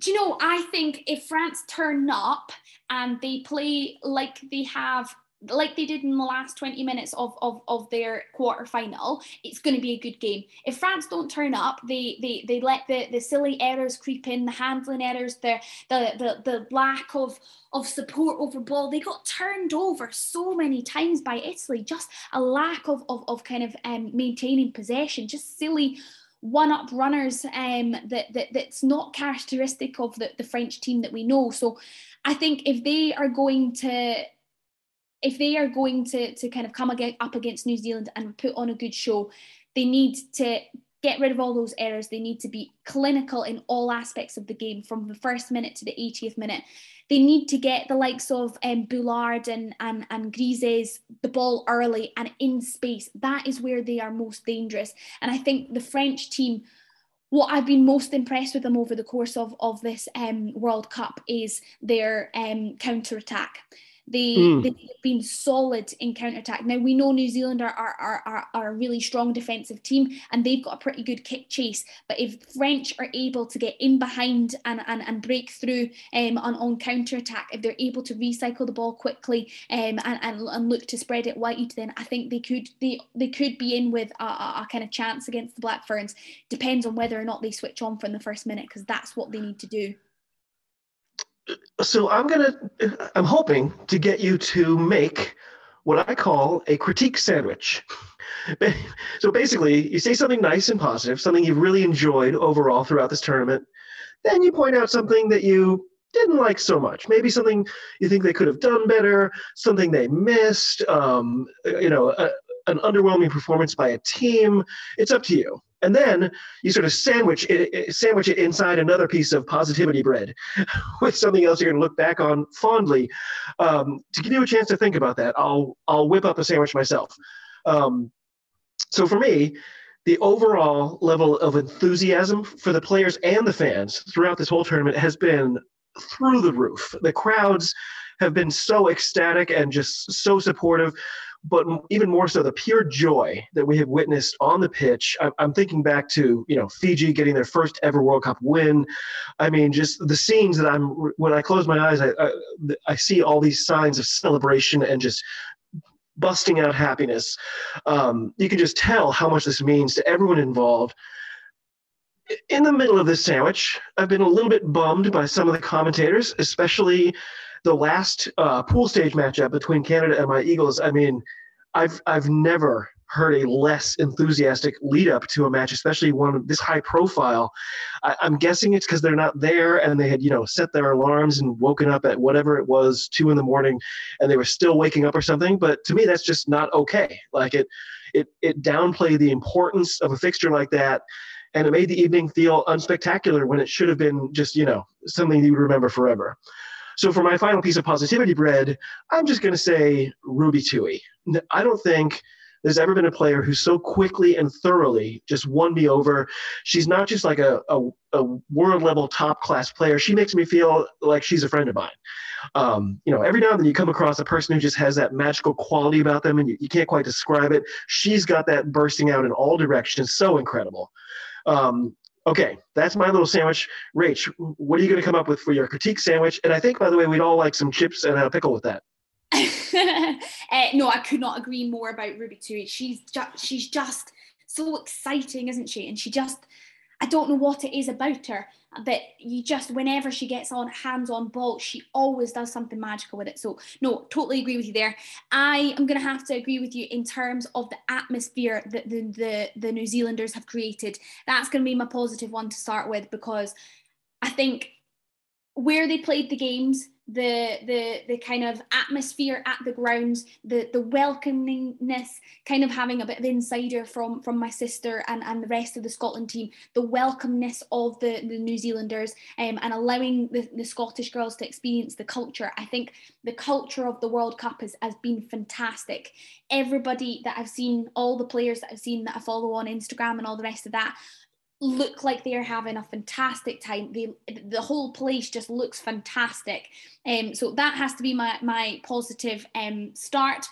Do you know? I think if France turn up and they play like they have like they did in the last 20 minutes of, of, of their quarter final, it's going to be a good game. If France don't turn up, they they, they let the, the silly errors creep in, the handling errors, the, the the the lack of of support over ball. They got turned over so many times by Italy. Just a lack of of, of kind of um, maintaining possession. Just silly one up runners um, that, that that's not characteristic of the, the French team that we know. So I think if they are going to if they are going to to kind of come up against New Zealand and put on a good show, They need to get rid of all those errors. They need to be clinical in all aspects of the game from the first minute to the 80th minute. They need to get the likes of um, Boulard and, and, and Grisez the ball early and in space. That is where they are most dangerous. And I think the French team, what I've been most impressed with them over the course of, of this um, World Cup is their um, counter attack. They, mm. They've been solid in counter attack. Now, we know New Zealand are, are, are, are a really strong defensive team and they've got a pretty good kick chase. But if French are able to get in behind and, and, and break through um, on, on counter attack, if they're able to recycle the ball quickly um, and, and, and look to spread it wide, then I think they could they, they could be in with a, a, a kind of chance against the Black Ferns. Depends on whether or not they switch on from the first minute because that's what they need to do so I'm gonna, I'm hoping to get you to make what I call a critique sandwich. [LAUGHS] so basically, you say something nice and positive, something you've really enjoyed overall throughout this tournament. Then you point out something that you didn't like so much. Maybe something you think they could have done better, something they missed, um, you know, a, an underwhelming performance by a team. It's up to you and then you sort of sandwich it, sandwich it inside another piece of positivity bread [LAUGHS] with something else you're going to look back on fondly. Um, to give you a chance to think about that, I'll I'll whip up a sandwich myself. Um, so for me, the overall level of enthusiasm for the players and the fans throughout this whole tournament has been through the roof. The crowds have been so ecstatic and just so supportive but even more so the pure joy that we have witnessed on the pitch. I'm thinking back to you know Fiji getting their first ever World Cup win. I mean, just the scenes that I'm when I close my eyes, I, I, I see all these signs of celebration and just busting out happiness. Um, you can just tell how much this means to everyone involved. In the middle of this sandwich, I've been a little bit bummed by some of the commentators, especially the last uh, pool stage matchup between Canada and my Eagles, I mean, I've I've never heard a less enthusiastic lead up to a match, especially one this high profile. I, am guessing it's because they're not there and they had, you know, set their alarms and woken up at whatever it was, two in the morning, and they were still waking up or something. But to me, that's just not okay. Like it, it, it downplayed the importance of a fixture like that. And it made the evening feel unspectacular when it should have been just, you know, something you would remember forever. So for my final piece of positivity bread, I'm just going to say Ruby Tui. I don't think there's ever been a player who so quickly and thoroughly just won me over. She's not just like a, a, a world level top class player. She makes me feel like she's a friend of mine. Um, you know, every now and then you come across a person who just has that magical quality about them and you, you can't quite describe it. She's got that bursting out in all directions. So incredible. Um, Okay, that's my little sandwich. Rach, what are you going to come up with for your critique sandwich? And I think, by the way, we'd all like some chips and a pickle with that. uh, [LAUGHS] no, I could not agree more about Ruby Tui. She's just, she's just so exciting, isn't she? And she just, I don't know what it is about her that you just whenever she gets on hands on ball she always does something magical with it. So no totally agree with you there. I am going to have to agree with you in terms of the atmosphere that the the, the new zealanders have created. That's going to be my positive one to start with because i think where they played the games the the the kind of atmosphere at the grounds, the the welcomingness, kind of having a bit of insider from from my sister and and the rest of the Scotland team, the welcomeness of the the New Zealanders, um, and allowing the, the Scottish girls to experience the culture. I think the culture of the World Cup has has been fantastic. Everybody that I've seen, all the players that I've seen that I follow on Instagram and all the rest of that, look like they're having a fantastic time. They, the whole place just looks fantastic. Um, so that has to be my, my positive um, start.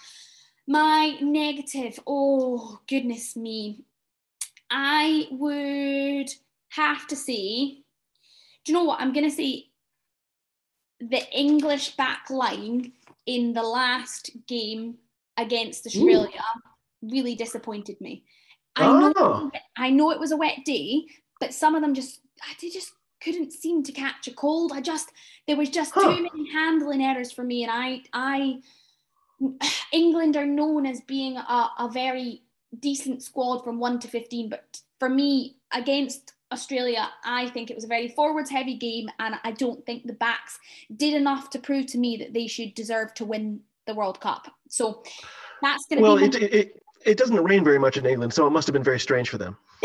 My negative, oh goodness me. I would have to say, do you know what? I'm going to say the English back line in the last game against Australia Ooh. really disappointed me. I know, oh. I know it was a wet day, but some of them just, they just couldn't seem to catch a cold. I just, there was just huh. too many handling errors for me. And I, I, [SIGHS] England are known as being a, a very decent squad from one to 15. But for me, against Australia, I think it was a very forwards heavy game. And I don't think the backs did enough to prove to me that they should deserve to win the World Cup. So that's going to well, be. Well, it, it, it doesn't rain very much in England, so it must have been very strange for them. [LAUGHS]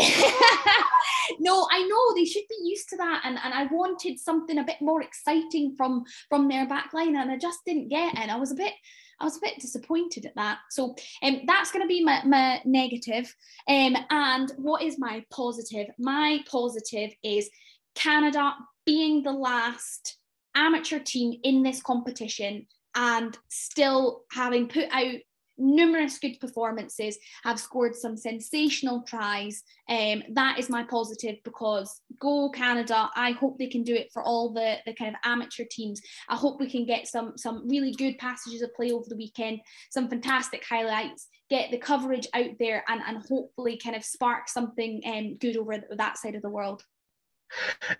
no, I know they should be used to that, and, and I wanted something a bit more exciting from from their back line, and I just didn't get it. And I was a bit I was a bit disappointed at that. So um, that's going to be my, my negative. Um, and what is my positive? My positive is Canada being the last amateur team in this competition and still having put out numerous good performances, have scored some sensational tries. Um, that is my positive because go Canada. I hope they can do it for all the, the kind of amateur teams. I hope we can get some some really good passages of play over the weekend, some fantastic highlights, get the coverage out there and, and hopefully kind of spark something um, good over that side of the world.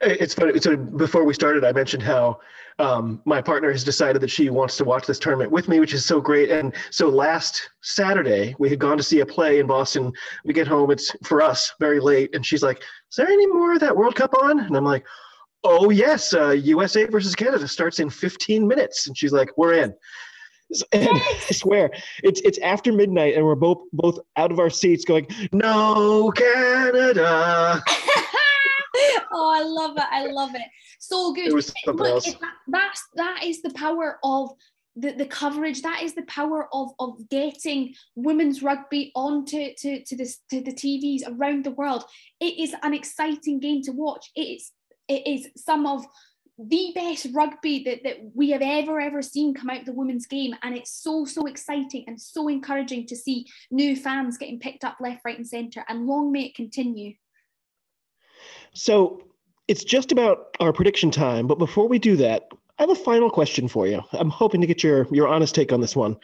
It's funny. So before we started, I mentioned how um, my partner has decided that she wants to watch this tournament with me, which is so great. And so last Saturday, we had gone to see a play in Boston. We get home, it's for us very late, and she's like, "Is there any more of that World Cup on?" And I'm like, "Oh yes, uh, USA versus Canada starts in 15 minutes." And she's like, "We're in." And I swear, it's it's after midnight, and we're both both out of our seats, going, "No, Canada." [LAUGHS] oh, I love it. I love it. So good. It Look. That, that's that is the power of the, the coverage that is the power of of getting women's rugby onto to, to this to the TVs around the world. It is an exciting game to watch. It is it is some of the best rugby that, that we have ever ever seen come out the women's game and it's so so exciting and so encouraging to see new fans getting picked up left right and centre and long may it continue so it's just about our prediction time. But before we do that, I have a final question for you. I'm hoping to get your, your honest take on this one.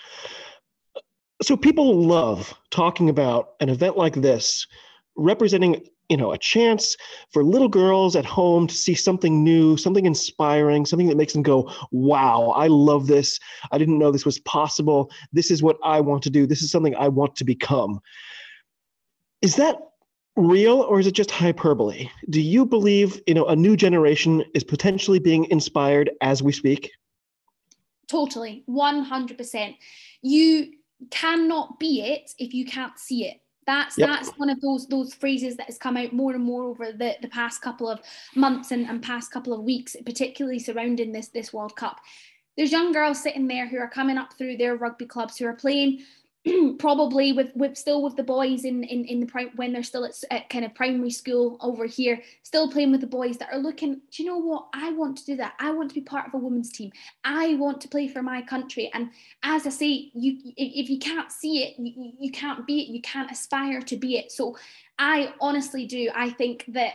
So people love talking about an event like this representing you know a chance for little girls at home to see something new something inspiring something that makes them go wow i love this i didn't know this was possible this is what i want to do this is something i want to become is that real or is it just hyperbole? Do you believe, you know, a new generation is potentially being inspired as we speak? Totally, 100%. You cannot be it if you can't see it. That's yep. that's one of those those phrases that has come out more and more over the, the past couple of months and, and past couple of weeks, particularly surrounding this this World Cup. There's young girls sitting there who are coming up through their rugby clubs who are playing [CLEARS THROAT] probably with with still with the boys in in, in the prime when they're still at, at, kind of primary school over here still playing with the boys that are looking do you know what? I want to do that. I want to be part of a women's team. I want to play for my country. And as i say you if you can't see it you, you can't be it. You can't aspire to be it. So i honestly do. I think that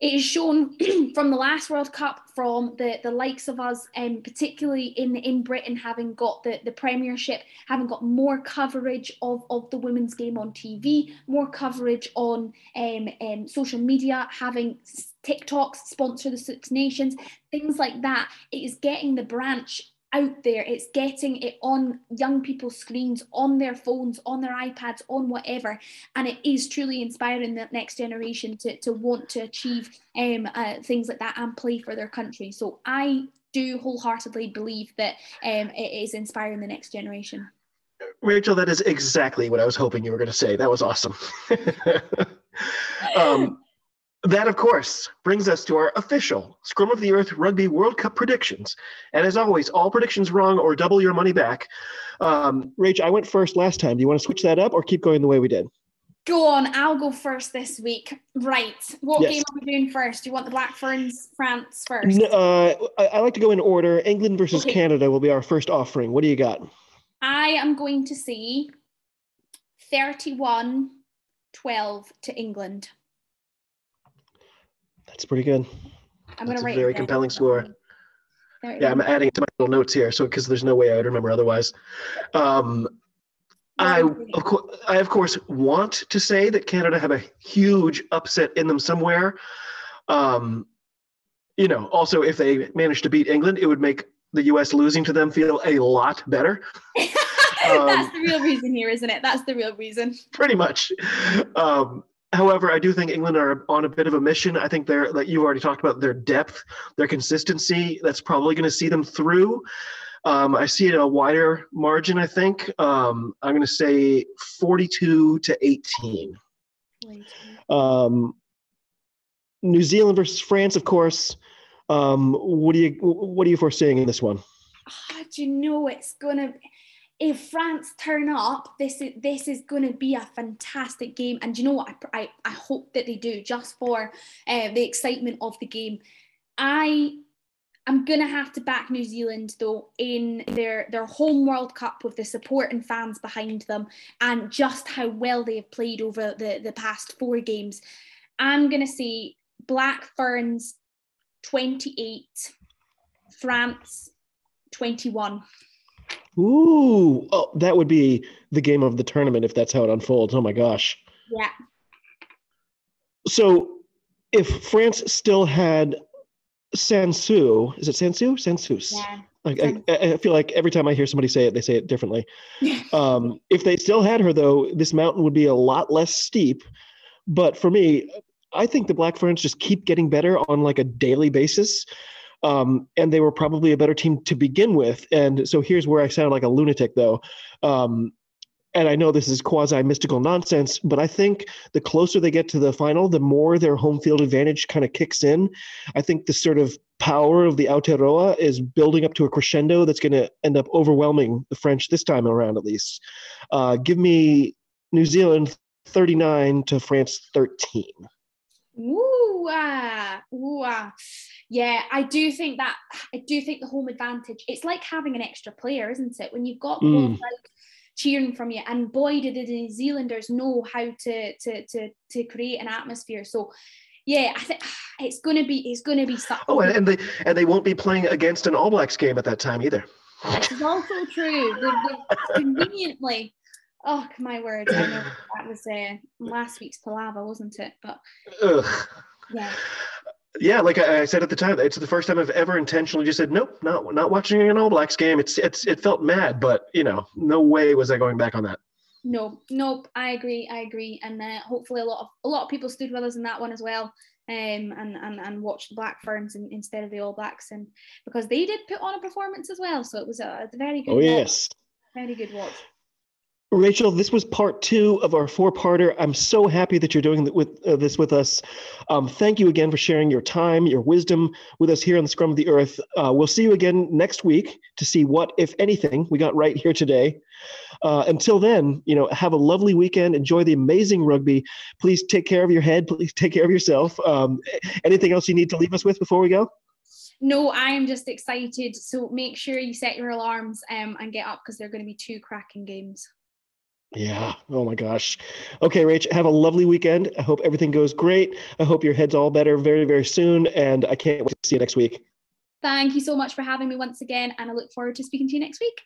it is shown [CLEARS THROAT] from the last World Cup from the, the likes of us, um, particularly in, in Britain, having got the, the Premiership, having got more coverage of, of the women's game on TV, more coverage on um, um, social media, having TikToks sponsor the Six Nations, things like that. It is getting the branch out there. It's getting it on young people's screens, on their phones, on their iPads, on whatever. And it is truly inspiring the next generation to, to want to achieve um, uh, things like that and play for their country. So I do wholeheartedly believe that um, it is inspiring the next generation. Rachel, that is exactly what I was hoping you were going to say. That was awesome. [LAUGHS] um, that, of course, brings us to our official Scrum of the Earth Rugby World Cup predictions. And as always, all predictions wrong or double your money back. Um, Rach, I went first last time. Do you want to switch that up or keep going the way we did? Go on, I'll go first this week. Right. What yes. game are we doing first? Do you want the Black Ferns France first? Uh, I, I, like to go in order. England versus okay. Canada will be our first offering. What do you got? I am going to see 31 12 to England. That's pretty good. I'm gonna That's a very compelling score. Yeah, I'm adding it to my little notes here, so because there's no way I would remember otherwise. Um, I of course, I of course want to say that Canada have a huge upset in them somewhere. Um, you know, also if they manage to beat England, it would make the U.S. losing to them feel a lot better. [LAUGHS] um, That's the real reason here, isn't it? That's the real reason. Pretty much. Um, However, I do think England are on a bit of a mission. I think they're like you've already talked about their depth, their consistency. That's probably going to see them through. Um, I see it a wider margin. I think um, I'm going to say 42 to 18. Um, New Zealand versus France, of course. Um, what do you what are you foreseeing in this one? Oh, do you know it's gonna? If France turn up, this is this is going to be a fantastic game. And you know what? I, I, I hope that they do just for uh, the excitement of the game. I I'm gonna have to back New Zealand though in their their home World Cup with the support and fans behind them, and just how well they have played over the the past four games. I'm gonna say Black Ferns 28, France 21. Ooh, oh, that would be the game of the tournament if that's how it unfolds. Oh my gosh. Yeah. So if France still had Sansu. Is it Sansu? Sansus. Yeah. I, I, I, feel like every time I hear somebody say it, they say it differently. [LAUGHS] um, if they still had her, though, this mountain would be a lot less steep. But for me, I think the Black Ferns just keep getting better on like a daily basis. Um, and they were probably a better team to begin with. And so here's where I sound like a lunatic, though. Um, and I know this is quasi mystical nonsense, but I think the closer they get to the final, the more their home field advantage kind of kicks in. I think the sort of power of the Aotearoa is building up to a crescendo that's going to end up overwhelming the French this time around, at least. Uh, give me New Zealand 39 to France 13. Ooh, ooh, ah. Yeah, I do think that I do think the home advantage. It's like having an extra player, isn't it? When you've got mm. like cheering from you. And boy, did the New Zealanders know how to to to to create an atmosphere. So yeah, I think [SIGHS] it's gonna be it's gonna be something. Oh, and they and they won't be playing against an All Blacks game at that time either. This is also true. [LAUGHS] Conveniently. Oh my word! I know [SIGHS] that was uh, last week's palaver, wasn't it? But Ugh. Yeah yeah, like I, said at the time, it's the first time I've ever intentionally just said, nope, not not watching an All Blacks game. It's it's it felt mad, but you know, no way was I going back on that. No, nope, I agree, I agree, and uh, hopefully a lot of a lot of people stood with us in that one as well, um, and and and watched the Black Ferns in, instead of the All Blacks, and because they did put on a performance as well, so it was a, a very good. Oh watch. yes. Very good watch. Rachel, this was part two of our four-parter. I'm so happy that you're doing with, uh, this with us. Um, thank you again for sharing your time, your wisdom with us here on the Scrum of the Earth. Uh, we'll see you again next week to see what, if anything, we got right here today. Uh, until then, you know, have a lovely weekend. Enjoy the amazing rugby. Please take care of your head. Please take care of yourself. Um, anything else you need to leave us with before we go? No, I am just excited. So make sure you set your alarms um, and get up because they're going to be two cracking games. Yeah. Oh my gosh. Okay, Rach, have a lovely weekend. I hope everything goes great. I hope your head's all better very, very soon. And I can't wait to see you next week. Thank you so much for having me once again. And I look forward to speaking to you next week.